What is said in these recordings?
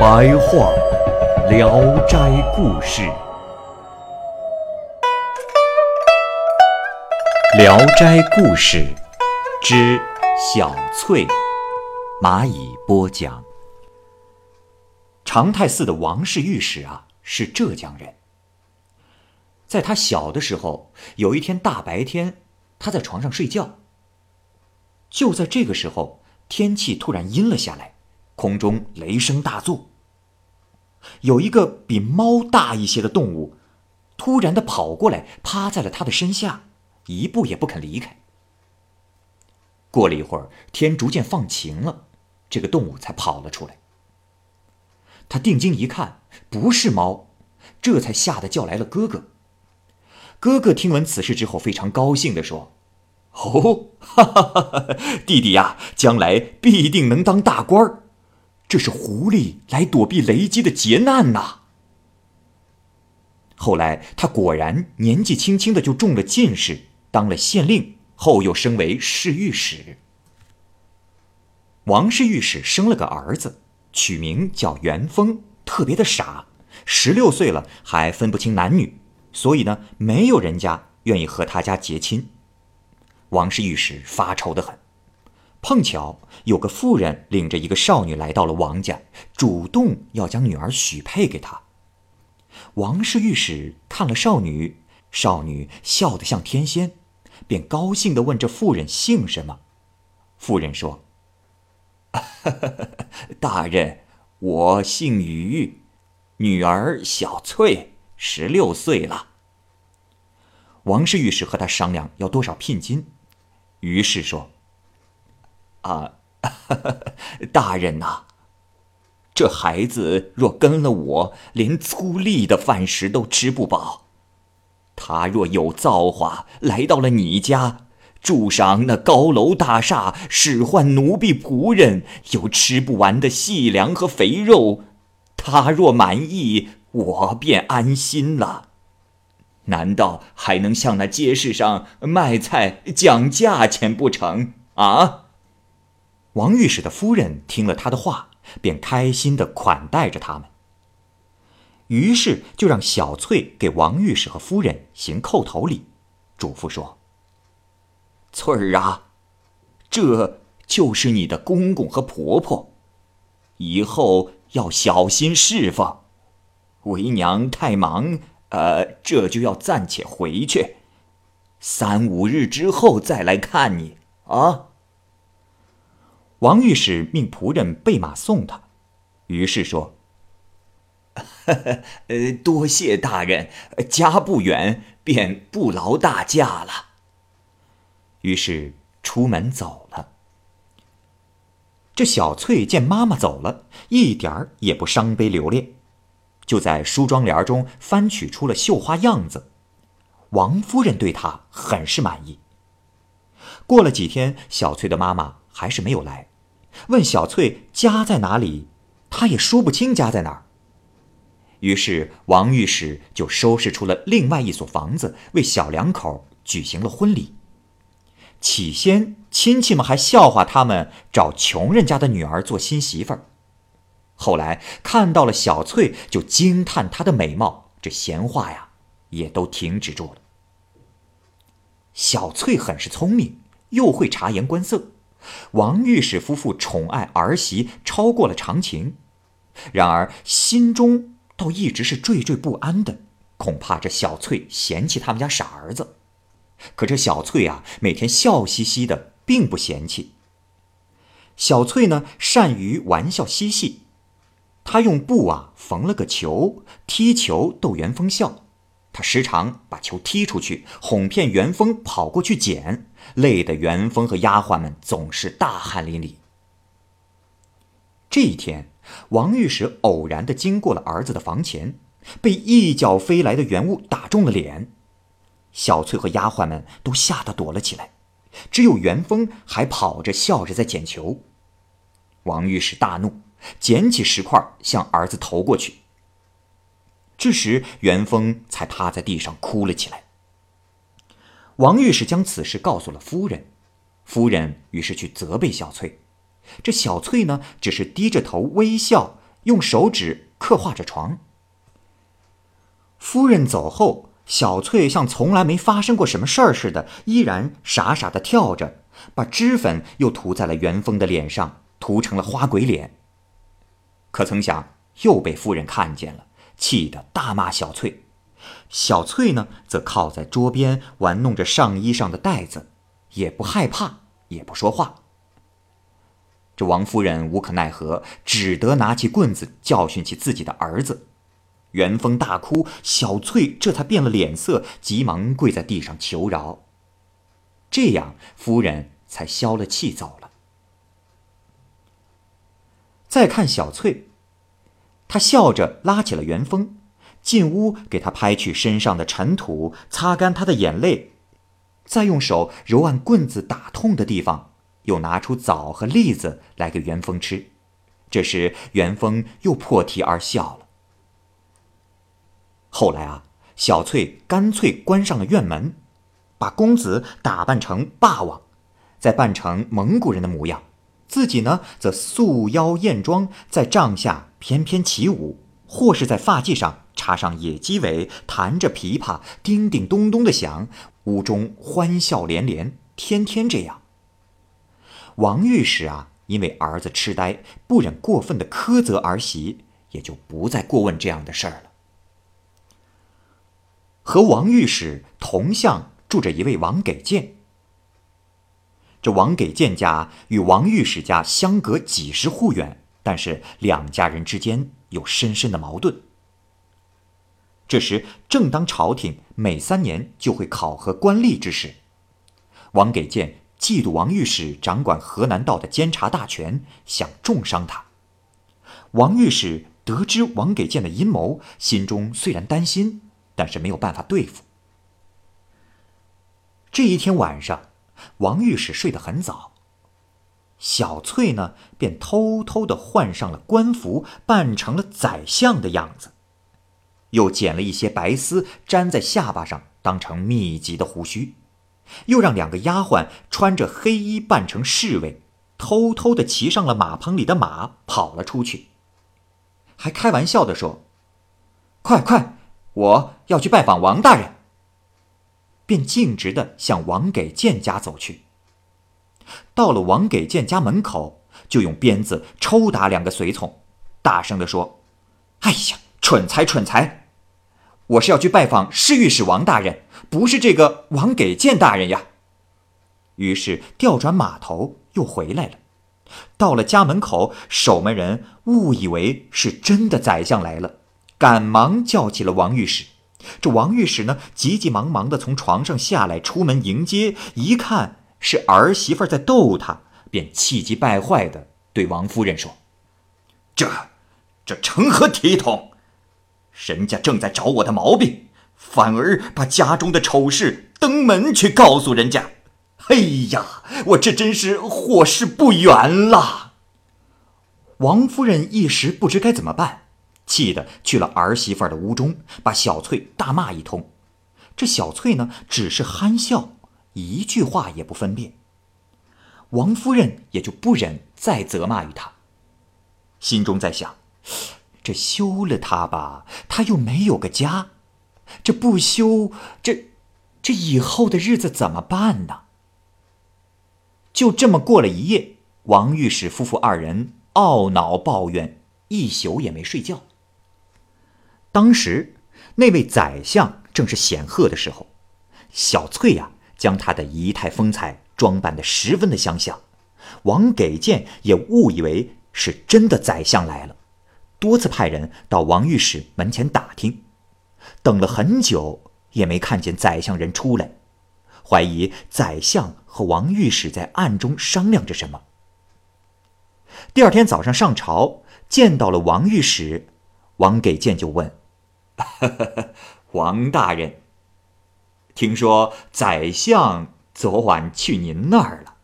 白话《聊斋故事》，《聊斋故事》之小翠，蚂蚁播讲。长泰寺的王氏御史啊，是浙江人。在他小的时候，有一天大白天，他在床上睡觉。就在这个时候，天气突然阴了下来，空中雷声大作。有一个比猫大一些的动物，突然的跑过来，趴在了他的身下，一步也不肯离开。过了一会儿，天逐渐放晴了，这个动物才跑了出来。他定睛一看，不是猫，这才吓得叫来了哥哥。哥哥听闻此事之后，非常高兴地说。哦，哈哈哈弟弟呀，将来必定能当大官儿。这是狐狸来躲避雷击的劫难呐。后来他果然年纪轻轻的就中了进士，当了县令，后又升为侍御史。王氏御史生了个儿子，取名叫元丰，特别的傻，十六岁了还分不清男女，所以呢，没有人家愿意和他家结亲。王氏御史发愁的很，碰巧有个妇人领着一个少女来到了王家，主动要将女儿许配给他。王氏御史看了少女，少女笑得像天仙，便高兴地问这妇人姓什么。妇人说：“大人，我姓于，女儿小翠，十六岁了。”王氏御史和他商量要多少聘金。于是说：“啊，大人呐，这孩子若跟了我，连粗粝的饭食都吃不饱；他若有造化，来到了你家，住上那高楼大厦，使唤奴婢仆人，有吃不完的细粮和肥肉，他若满意，我便安心了。”难道还能像那街市上卖菜讲价钱不成啊？王御史的夫人听了他的话，便开心的款待着他们。于是就让小翠给王御史和夫人行叩头礼，嘱咐说：“翠儿啊，这就是你的公公和婆婆，以后要小心侍奉。为娘太忙。”呃，这就要暂且回去，三五日之后再来看你啊。王御史命仆人备马送他，于是说：“ 呃，多谢大人，家不远，便不劳大驾了。”于是出门走了。这小翠见妈妈走了，一点儿也不伤悲留恋。就在梳妆帘中翻取出了绣花样子，王夫人对她很是满意。过了几天，小翠的妈妈还是没有来，问小翠家在哪里，她也说不清家在哪儿。于是王御史就收拾出了另外一所房子，为小两口举行了婚礼。起先亲戚们还笑话他们找穷人家的女儿做新媳妇儿。后来看到了小翠，就惊叹她的美貌，这闲话呀，也都停止住了。小翠很是聪明，又会察言观色，王御史夫妇宠爱儿媳超过了常情，然而心中倒一直是惴惴不安的，恐怕这小翠嫌弃他们家傻儿子。可这小翠啊，每天笑嘻嘻的，并不嫌弃。小翠呢，善于玩笑嬉戏。她用布啊缝了个球，踢球逗元丰笑。她时常把球踢出去，哄骗元丰跑过去捡，累得元丰和丫鬟们总是大汗淋漓。这一天，王御史偶然的经过了儿子的房前，被一脚飞来的圆物打中了脸，小翠和丫鬟们都吓得躲了起来，只有元丰还跑着笑着在捡球。王御史大怒，捡起石块向儿子投过去。这时，元丰才趴在地上哭了起来。王御史将此事告诉了夫人，夫人于是去责备小翠。这小翠呢，只是低着头微笑，用手指刻画着床。夫人走后，小翠像从来没发生过什么事儿似的，依然傻傻的跳着，把脂粉又涂在了元丰的脸上，涂成了花鬼脸。可曾想，又被夫人看见了，气得大骂小翠。小翠呢，则靠在桌边玩弄着上衣上的带子，也不害怕，也不说话。这王夫人无可奈何，只得拿起棍子教训起自己的儿子。元丰大哭，小翠这才变了脸色，急忙跪在地上求饶。这样，夫人才消了气走了。再看小翠，她笑着拉起了元丰，进屋给他拍去身上的尘土，擦干他的眼泪，再用手揉按棍子打痛的地方。又拿出枣和栗子来给元丰吃，这时元丰又破涕而笑了。后来啊，小翠干脆关上了院门，把公子打扮成霸王，再扮成蒙古人的模样，自己呢则束腰燕装，在帐下翩翩起舞，或是在发髻上插上野鸡尾，弹着琵琶，叮叮咚咚的响，屋中欢笑连连，天天这样。王御史啊，因为儿子痴呆，不忍过分的苛责儿媳，也就不再过问这样的事儿了。和王御史同巷住着一位王给谏。这王给谏家与王御史家相隔几十户远，但是两家人之间有深深的矛盾。这时正当朝廷每三年就会考核官吏之时，王给谏。嫉妒王御史掌管河南道的监察大权，想重伤他。王御史得知王给谏的阴谋，心中虽然担心，但是没有办法对付。这一天晚上，王御史睡得很早，小翠呢便偷偷的换上了官服，扮成了宰相的样子，又剪了一些白丝粘在下巴上，当成密集的胡须。又让两个丫鬟穿着黑衣扮成侍卫，偷偷的骑上了马棚里的马，跑了出去。还开玩笑的说：“快快，我要去拜访王大人。”便径直的向王给谏家走去。到了王给谏家门口，就用鞭子抽打两个随从，大声的说：“哎呀，蠢材，蠢材！”我是要去拜访侍御史王大人，不是这个王给谏大人呀。于是调转马头又回来了。到了家门口，守门人误以为是真的宰相来了，赶忙叫起了王御史。这王御史呢，急急忙忙的从床上下来，出门迎接，一看是儿媳妇在逗他，便气急败坏的对王夫人说：“这，这成何体统？”人家正在找我的毛病，反而把家中的丑事登门去告诉人家。哎呀，我这真是祸事不远了。王夫人一时不知该怎么办，气得去了儿媳妇的屋中，把小翠大骂一通。这小翠呢，只是憨笑，一句话也不分辨。王夫人也就不忍再责骂于他，心中在想。这休了他吧，他又没有个家；这不休，这这以后的日子怎么办呢？就这么过了一夜，王御史夫妇二人懊恼抱怨，一宿也没睡觉。当时那位宰相正是显赫的时候，小翠呀，将他的仪态风采装扮的十分的相像，王给谏也误以为是真的宰相来了。多次派人到王御史门前打听，等了很久也没看见宰相人出来，怀疑宰相和王御史在暗中商量着什么。第二天早上上朝，见到了王御史，王给谏就问：“王大人，听说宰相昨晚去您那儿了？”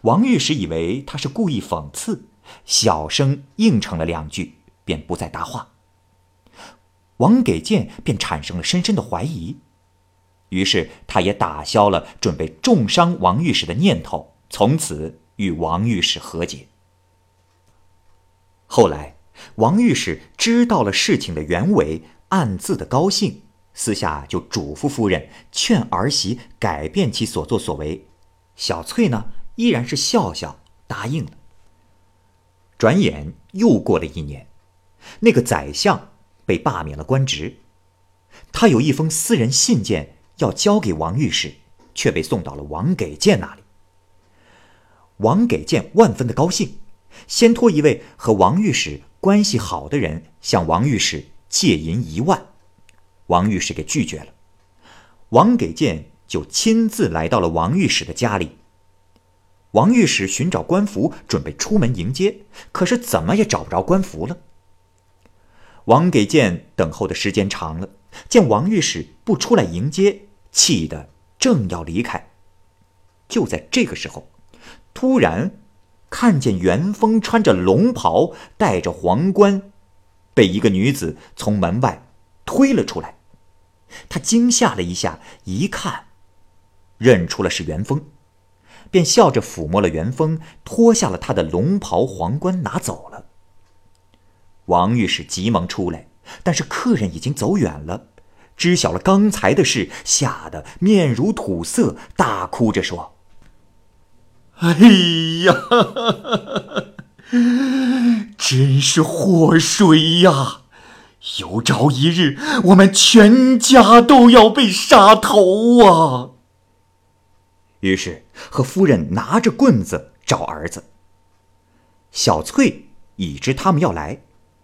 王御史以为他是故意讽刺，小声应承了两句，便不再答话。王给谏便产生了深深的怀疑，于是他也打消了准备重伤王御史的念头，从此与王御史和解。后来，王御史知道了事情的原委，暗自的高兴，私下就嘱咐夫人劝儿媳改变其所作所为。小翠呢，依然是笑笑答应了。转眼又过了一年，那个宰相。被罢免了官职，他有一封私人信件要交给王御史，却被送到了王给谏那里。王给谏万分的高兴，先托一位和王御史关系好的人向王御史借银一万，王御史给拒绝了。王给谏就亲自来到了王御史的家里。王御史寻找官服，准备出门迎接，可是怎么也找不着官服了。王给谏等候的时间长了，见王御史不出来迎接，气得正要离开。就在这个时候，突然看见元丰穿着龙袍，戴着皇冠，被一个女子从门外推了出来。他惊吓了一下，一看，认出了是元丰，便笑着抚摸了元丰，脱下了他的龙袍皇冠，拿走了。王御史急忙出来，但是客人已经走远了。知晓了刚才的事，吓得面如土色，大哭着说：“哎呀，真是祸水呀！有朝一日，我们全家都要被杀头啊！”于是和夫人拿着棍子找儿子。小翠已知他们要来。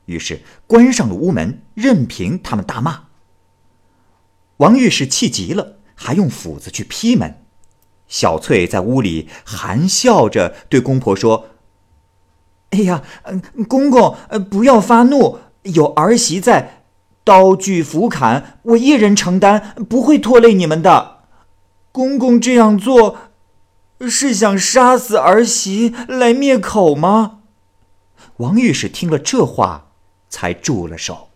于是关上了屋门，任凭他们大骂。王御史气急了，还用斧子去劈门。小翠在屋里含笑着对公婆说：“哎呀，公公，不要发怒，有儿媳在，刀锯斧砍我一人承担，不会拖累你们的。公公这样做，是想杀死儿媳来灭口吗？”王御史听了这话。才住了手。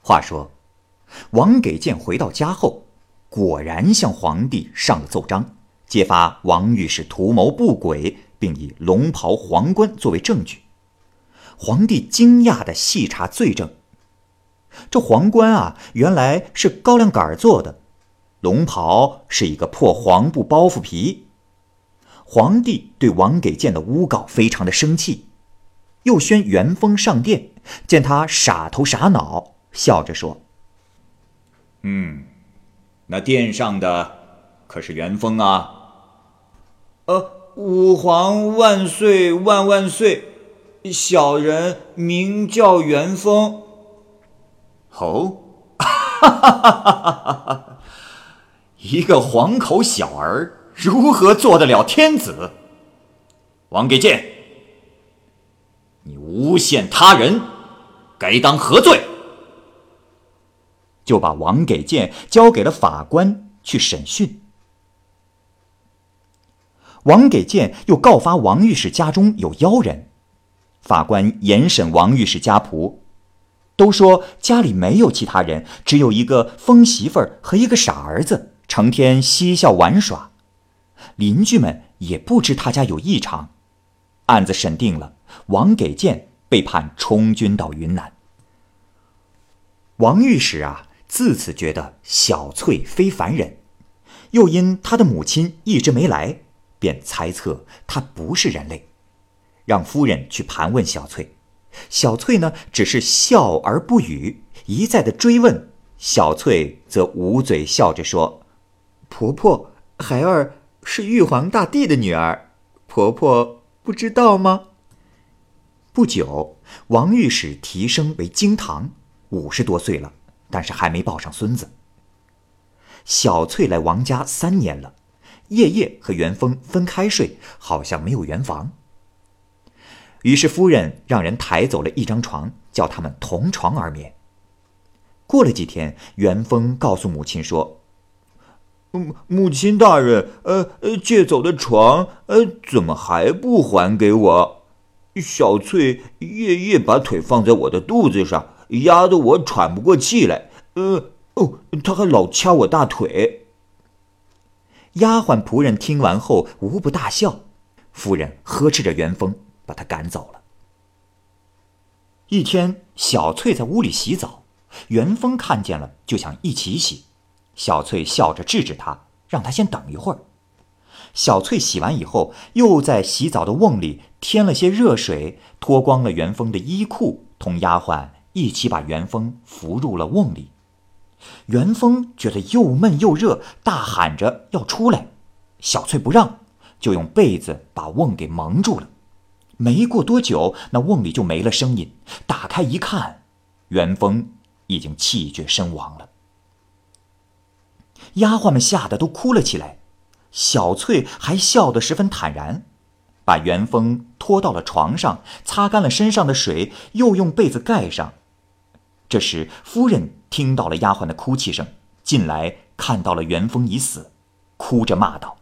话说，王给谏回到家后，果然向皇帝上了奏章，揭发王御史图谋不轨，并以龙袍皇冠作为证据。皇帝惊讶的细查罪证，这皇冠啊，原来是高粱杆做的，龙袍是一个破黄布包袱皮。皇帝对王给谏的诬告非常的生气。又宣元丰上殿，见他傻头傻脑，笑着说：“嗯，那殿上的可是元丰啊？”“呃，武皇万岁万万岁！小人名叫元丰。”“哦，哈哈哈哈哈哈！一个黄口小儿如何做得了天子？”王给谏。你诬陷他人，该当何罪？就把王给谏交给了法官去审讯。王给谏又告发王御史家中有妖人，法官严审王御史家仆，都说家里没有其他人，只有一个疯媳妇儿和一个傻儿子，成天嬉笑玩耍，邻居们也不知他家有异常。案子审定了。王给谏被判充军到云南。王御史啊，自此觉得小翠非凡人，又因他的母亲一直没来，便猜测他不是人类，让夫人去盘问小翠。小翠呢，只是笑而不语，一再的追问，小翠则捂嘴笑着说：“婆婆，孩儿是玉皇大帝的女儿，婆婆不知道吗？”不久，王御史提升为京堂，五十多岁了，但是还没抱上孙子。小翠来王家三年了，夜夜和元丰分开睡，好像没有圆房。于是夫人让人抬走了一张床，叫他们同床而眠。过了几天，元丰告诉母亲说：“母母亲大人，呃呃，借走的床，呃，怎么还不还给我？小翠夜夜把腿放在我的肚子上，压得我喘不过气来。呃。”哦，他还老掐我大腿。丫鬟仆人听完后无不大笑。夫人呵斥着元丰，把他赶走了。一天，小翠在屋里洗澡，元丰看见了，就想一起洗。小翠笑着制止他，让他先等一会儿。小翠洗完以后，又在洗澡的瓮里添了些热水，脱光了元丰的衣裤，同丫鬟一起把元丰扶入了瓮里。元丰觉得又闷又热，大喊着要出来，小翠不让，就用被子把瓮给蒙住了。没过多久，那瓮里就没了声音。打开一看，元丰已经气绝身亡了。丫鬟们吓得都哭了起来，小翠还笑得十分坦然，把元丰拖到了床上，擦干了身上的水，又用被子盖上。这时，夫人听到了丫鬟的哭泣声，进来看到了元丰已死，哭着骂道：“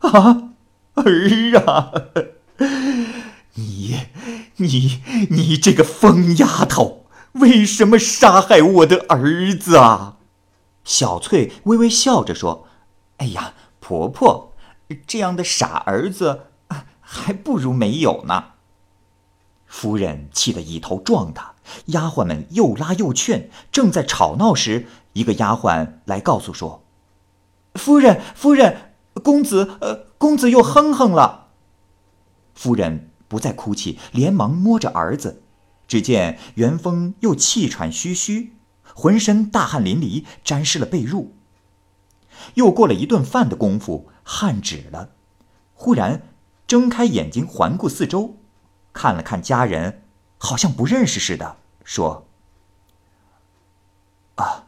啊，儿啊，你、你、你这个疯丫头，为什么杀害我的儿子啊？”小翠微微笑着说：“哎呀，婆婆，这样的傻儿子，还不如没有呢。”夫人气得一头撞他，丫鬟们又拉又劝，正在吵闹时，一个丫鬟来告诉说：“夫人，夫人，公子，呃，公子又哼哼了。”夫人不再哭泣，连忙摸着儿子，只见元丰又气喘吁吁，浑身大汗淋漓，沾湿了被褥。又过了一顿饭的功夫，汗止了，忽然睁开眼睛，环顾四周。看了看家人，好像不认识似的，说：“啊，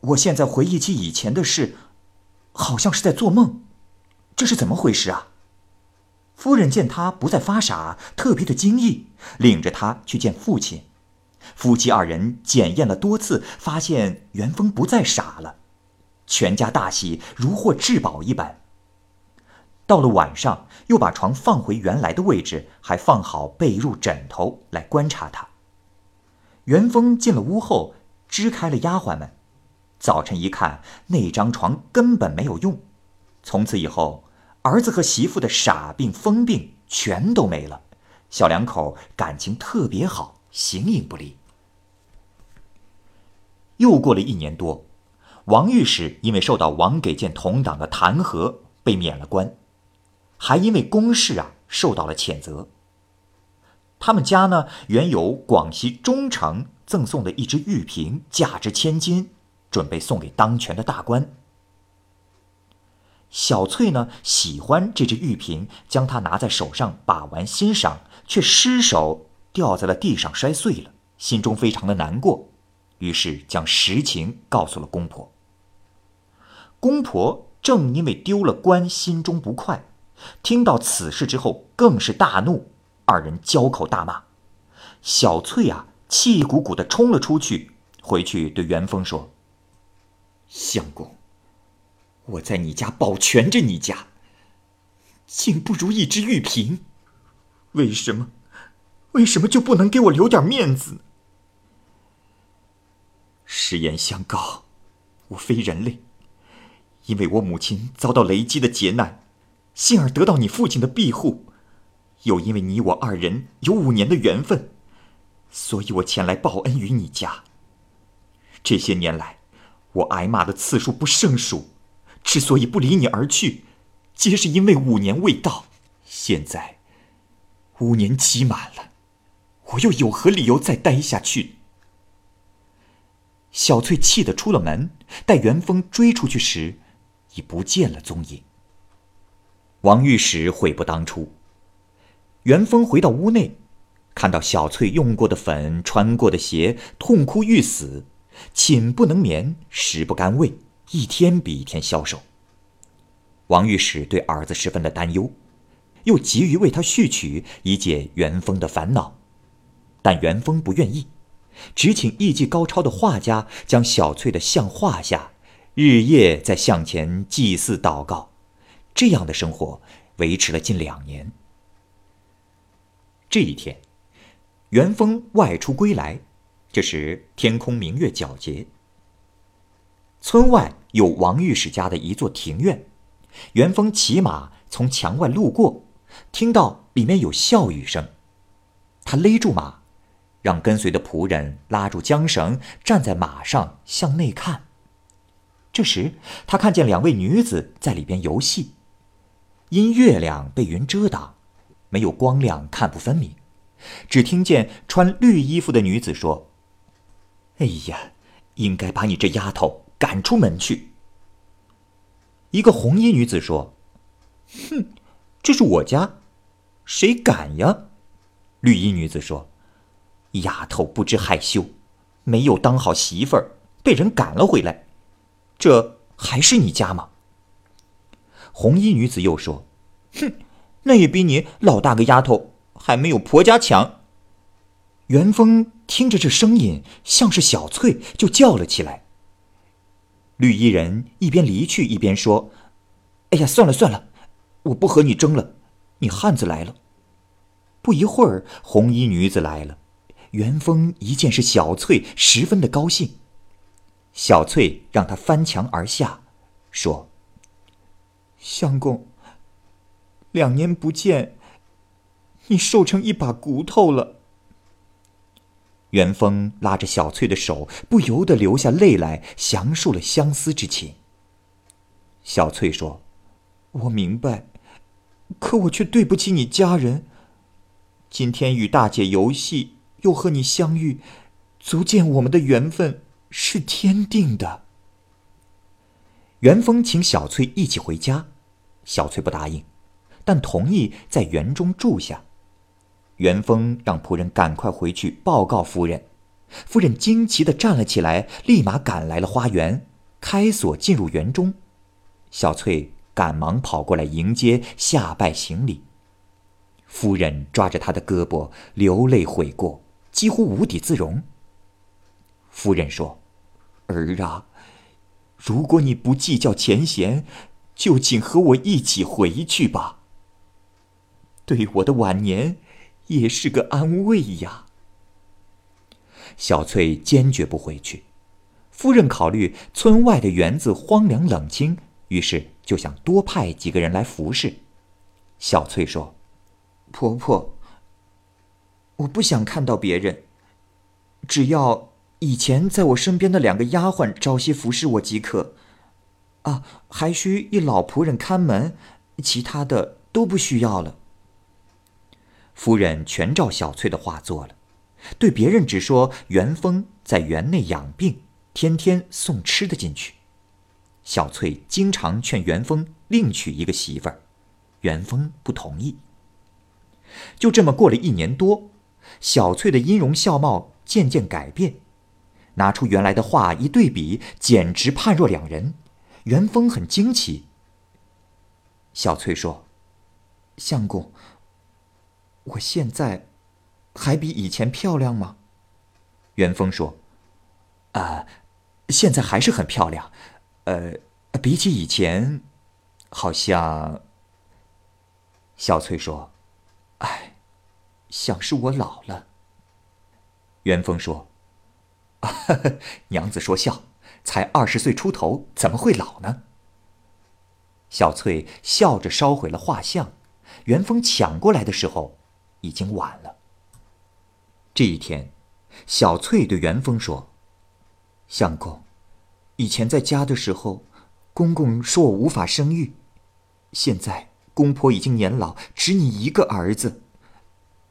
我现在回忆起以前的事，好像是在做梦，这是怎么回事啊？”夫人见他不再发傻，特别的惊异，领着他去见父亲。夫妻二人检验了多次，发现元丰不再傻了，全家大喜，如获至宝一般。到了晚上，又把床放回原来的位置，还放好被褥、枕头来观察他。元丰进了屋后，支开了丫鬟们。早晨一看，那张床根本没有用。从此以后，儿子和媳妇的傻病、疯病全都没了。小两口感情特别好，形影不离。又过了一年多，王御史因为受到王给谏同党的弹劾，被免了官。还因为公事啊受到了谴责。他们家呢原有广西中城赠送的一只玉瓶，价值千金，准备送给当权的大官。小翠呢喜欢这只玉瓶，将它拿在手上把玩欣赏，却失手掉在了地上摔碎了，心中非常的难过，于是将实情告诉了公婆。公婆正因为丢了官，心中不快。听到此事之后，更是大怒，二人交口大骂。小翠啊，气鼓鼓的冲了出去，回去对元丰说：“相公，我在你家保全着你家，竟不如一只玉瓶，为什么？为什么就不能给我留点面子？实言相告，我非人类，因为我母亲遭到雷击的劫难。”幸而得到你父亲的庇护，又因为你我二人有五年的缘分，所以我前来报恩于你家。这些年来，我挨骂的次数不胜数，之所以不离你而去，皆是因为五年未到。现在，五年期满了，我又有何理由再待下去？小翠气得出了门，待元丰追出去时，已不见了踪影。王御史悔不当初。元丰回到屋内，看到小翠用过的粉、穿过的鞋，痛哭欲死，寝不能眠，食不甘味，一天比一天消瘦。王御史对儿子十分的担忧，又急于为他续曲以解元丰的烦恼，但元丰不愿意，只请艺技高超的画家将小翠的像画下，日夜在像前祭祀祷告。这样的生活维持了近两年。这一天，元丰外出归来，这时天空明月皎洁。村外有王御史家的一座庭院。元丰骑马从墙外路过，听到里面有笑语声，他勒住马，让跟随的仆人拉住缰绳，站在马上向内看。这时，他看见两位女子在里边游戏，因月亮被云遮挡，没有光亮，看不分明。只听见穿绿衣服的女子说：“哎呀，应该把你这丫头赶出门去。”一个红衣女子说：“哼，这是我家，谁敢呀？”绿衣女子说：“丫头不知害羞，没有当好媳妇儿，被人赶了回来，这还是你家吗？”红衣女子又说：“哼，那也比你老大个丫头还没有婆家强。”元丰听着这声音像是小翠，就叫了起来。绿衣人一边离去一边说：“哎呀，算了算了，我不和你争了。你汉子来了。”不一会儿，红衣女子来了。元丰一见是小翠，十分的高兴。小翠让他翻墙而下，说：“相公，两年不见，你瘦成一把骨头了。”元丰拉着小翠的手，不由得流下泪来，详述了相思之情。小翠说：“我明白，可我却对不起你家人。今天与大姐游戏，又和你相遇，足见我们的缘分是天定的。”元丰请小翠一起回家，小翠不答应，但同意在园中住下。元丰让仆人赶快回去报告夫人，夫人惊奇的站了起来，立马赶来了花园，开锁进入园中。小翠赶忙跑过来迎接，下拜行礼。夫人抓着他的胳膊，流泪悔过，几乎无地自容。夫人说：“儿啊，如果你不计较前嫌，就请和我一起回去吧。对我的晚年。”也是个安慰呀。小翠坚决不回去。夫人考虑村外的园子荒凉冷清，于是就想多派几个人来服侍。小翠说：“婆婆，我不想看到别人，只要以前在我身边的两个丫鬟朝夕服侍我即可。啊，还需一老仆人看门，其他的都不需要了。”夫人全照小翠的话做了，对别人只说元丰在园内养病，天天送吃的进去。小翠经常劝元丰另娶一个媳妇儿，元丰不同意。就这么过了一年多，小翠的音容笑貌渐渐改变，拿出原来的画一对比，简直判若两人。元丰很惊奇。小翠说：“相公。”我现在还比以前漂亮吗？元丰说：“啊，现在还是很漂亮。呃，比起以前，好像……”小翠说：“哎，像是我老了。”元丰说：“ 娘子说笑，才二十岁出头，怎么会老呢？”小翠笑着烧毁了画像。元丰抢过来的时候。已经晚了。这一天，小翠对元丰说：“相公，以前在家的时候，公公说我无法生育。现在公婆已经年老，只你一个儿子，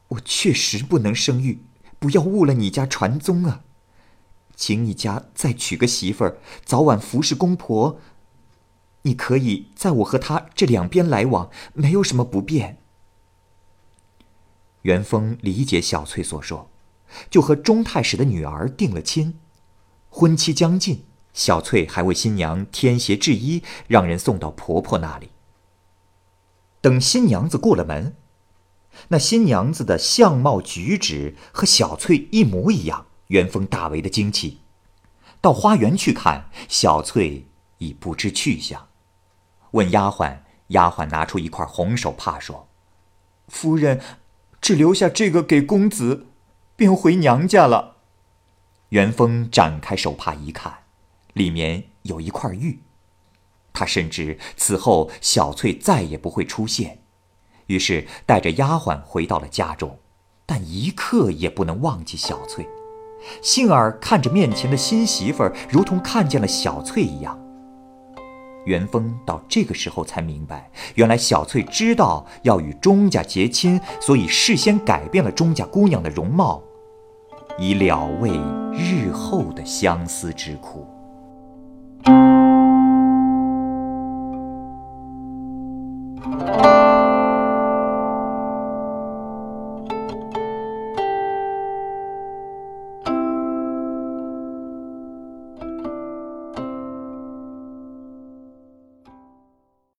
我确实不能生育。不要误了你家传宗啊！请你家再娶个媳妇儿，早晚服侍公婆。你可以在我和他这两边来往，没有什么不便。”元丰理解小翠所说，就和钟太史的女儿定了亲。婚期将近，小翠还为新娘添鞋制衣，让人送到婆婆那里。等新娘子过了门，那新娘子的相貌举止和小翠一模一样，元丰大为的惊奇。到花园去看，小翠已不知去向。问丫鬟，丫鬟拿出一块红手帕，说：“夫人，只留下这个给公子，便回娘家了。”元丰展开手帕一看，里面有一块玉。他深知此后小翠再也不会出现，于是带着丫鬟回到了家中，但一刻也不能忘记小翠。杏儿看着面前的新媳妇儿，如同看见了小翠一样。元丰到这个时候才明白，原来小翠知道要与钟家结亲，所以事先改变了钟家姑娘的容貌，以了慰日后的相思之苦。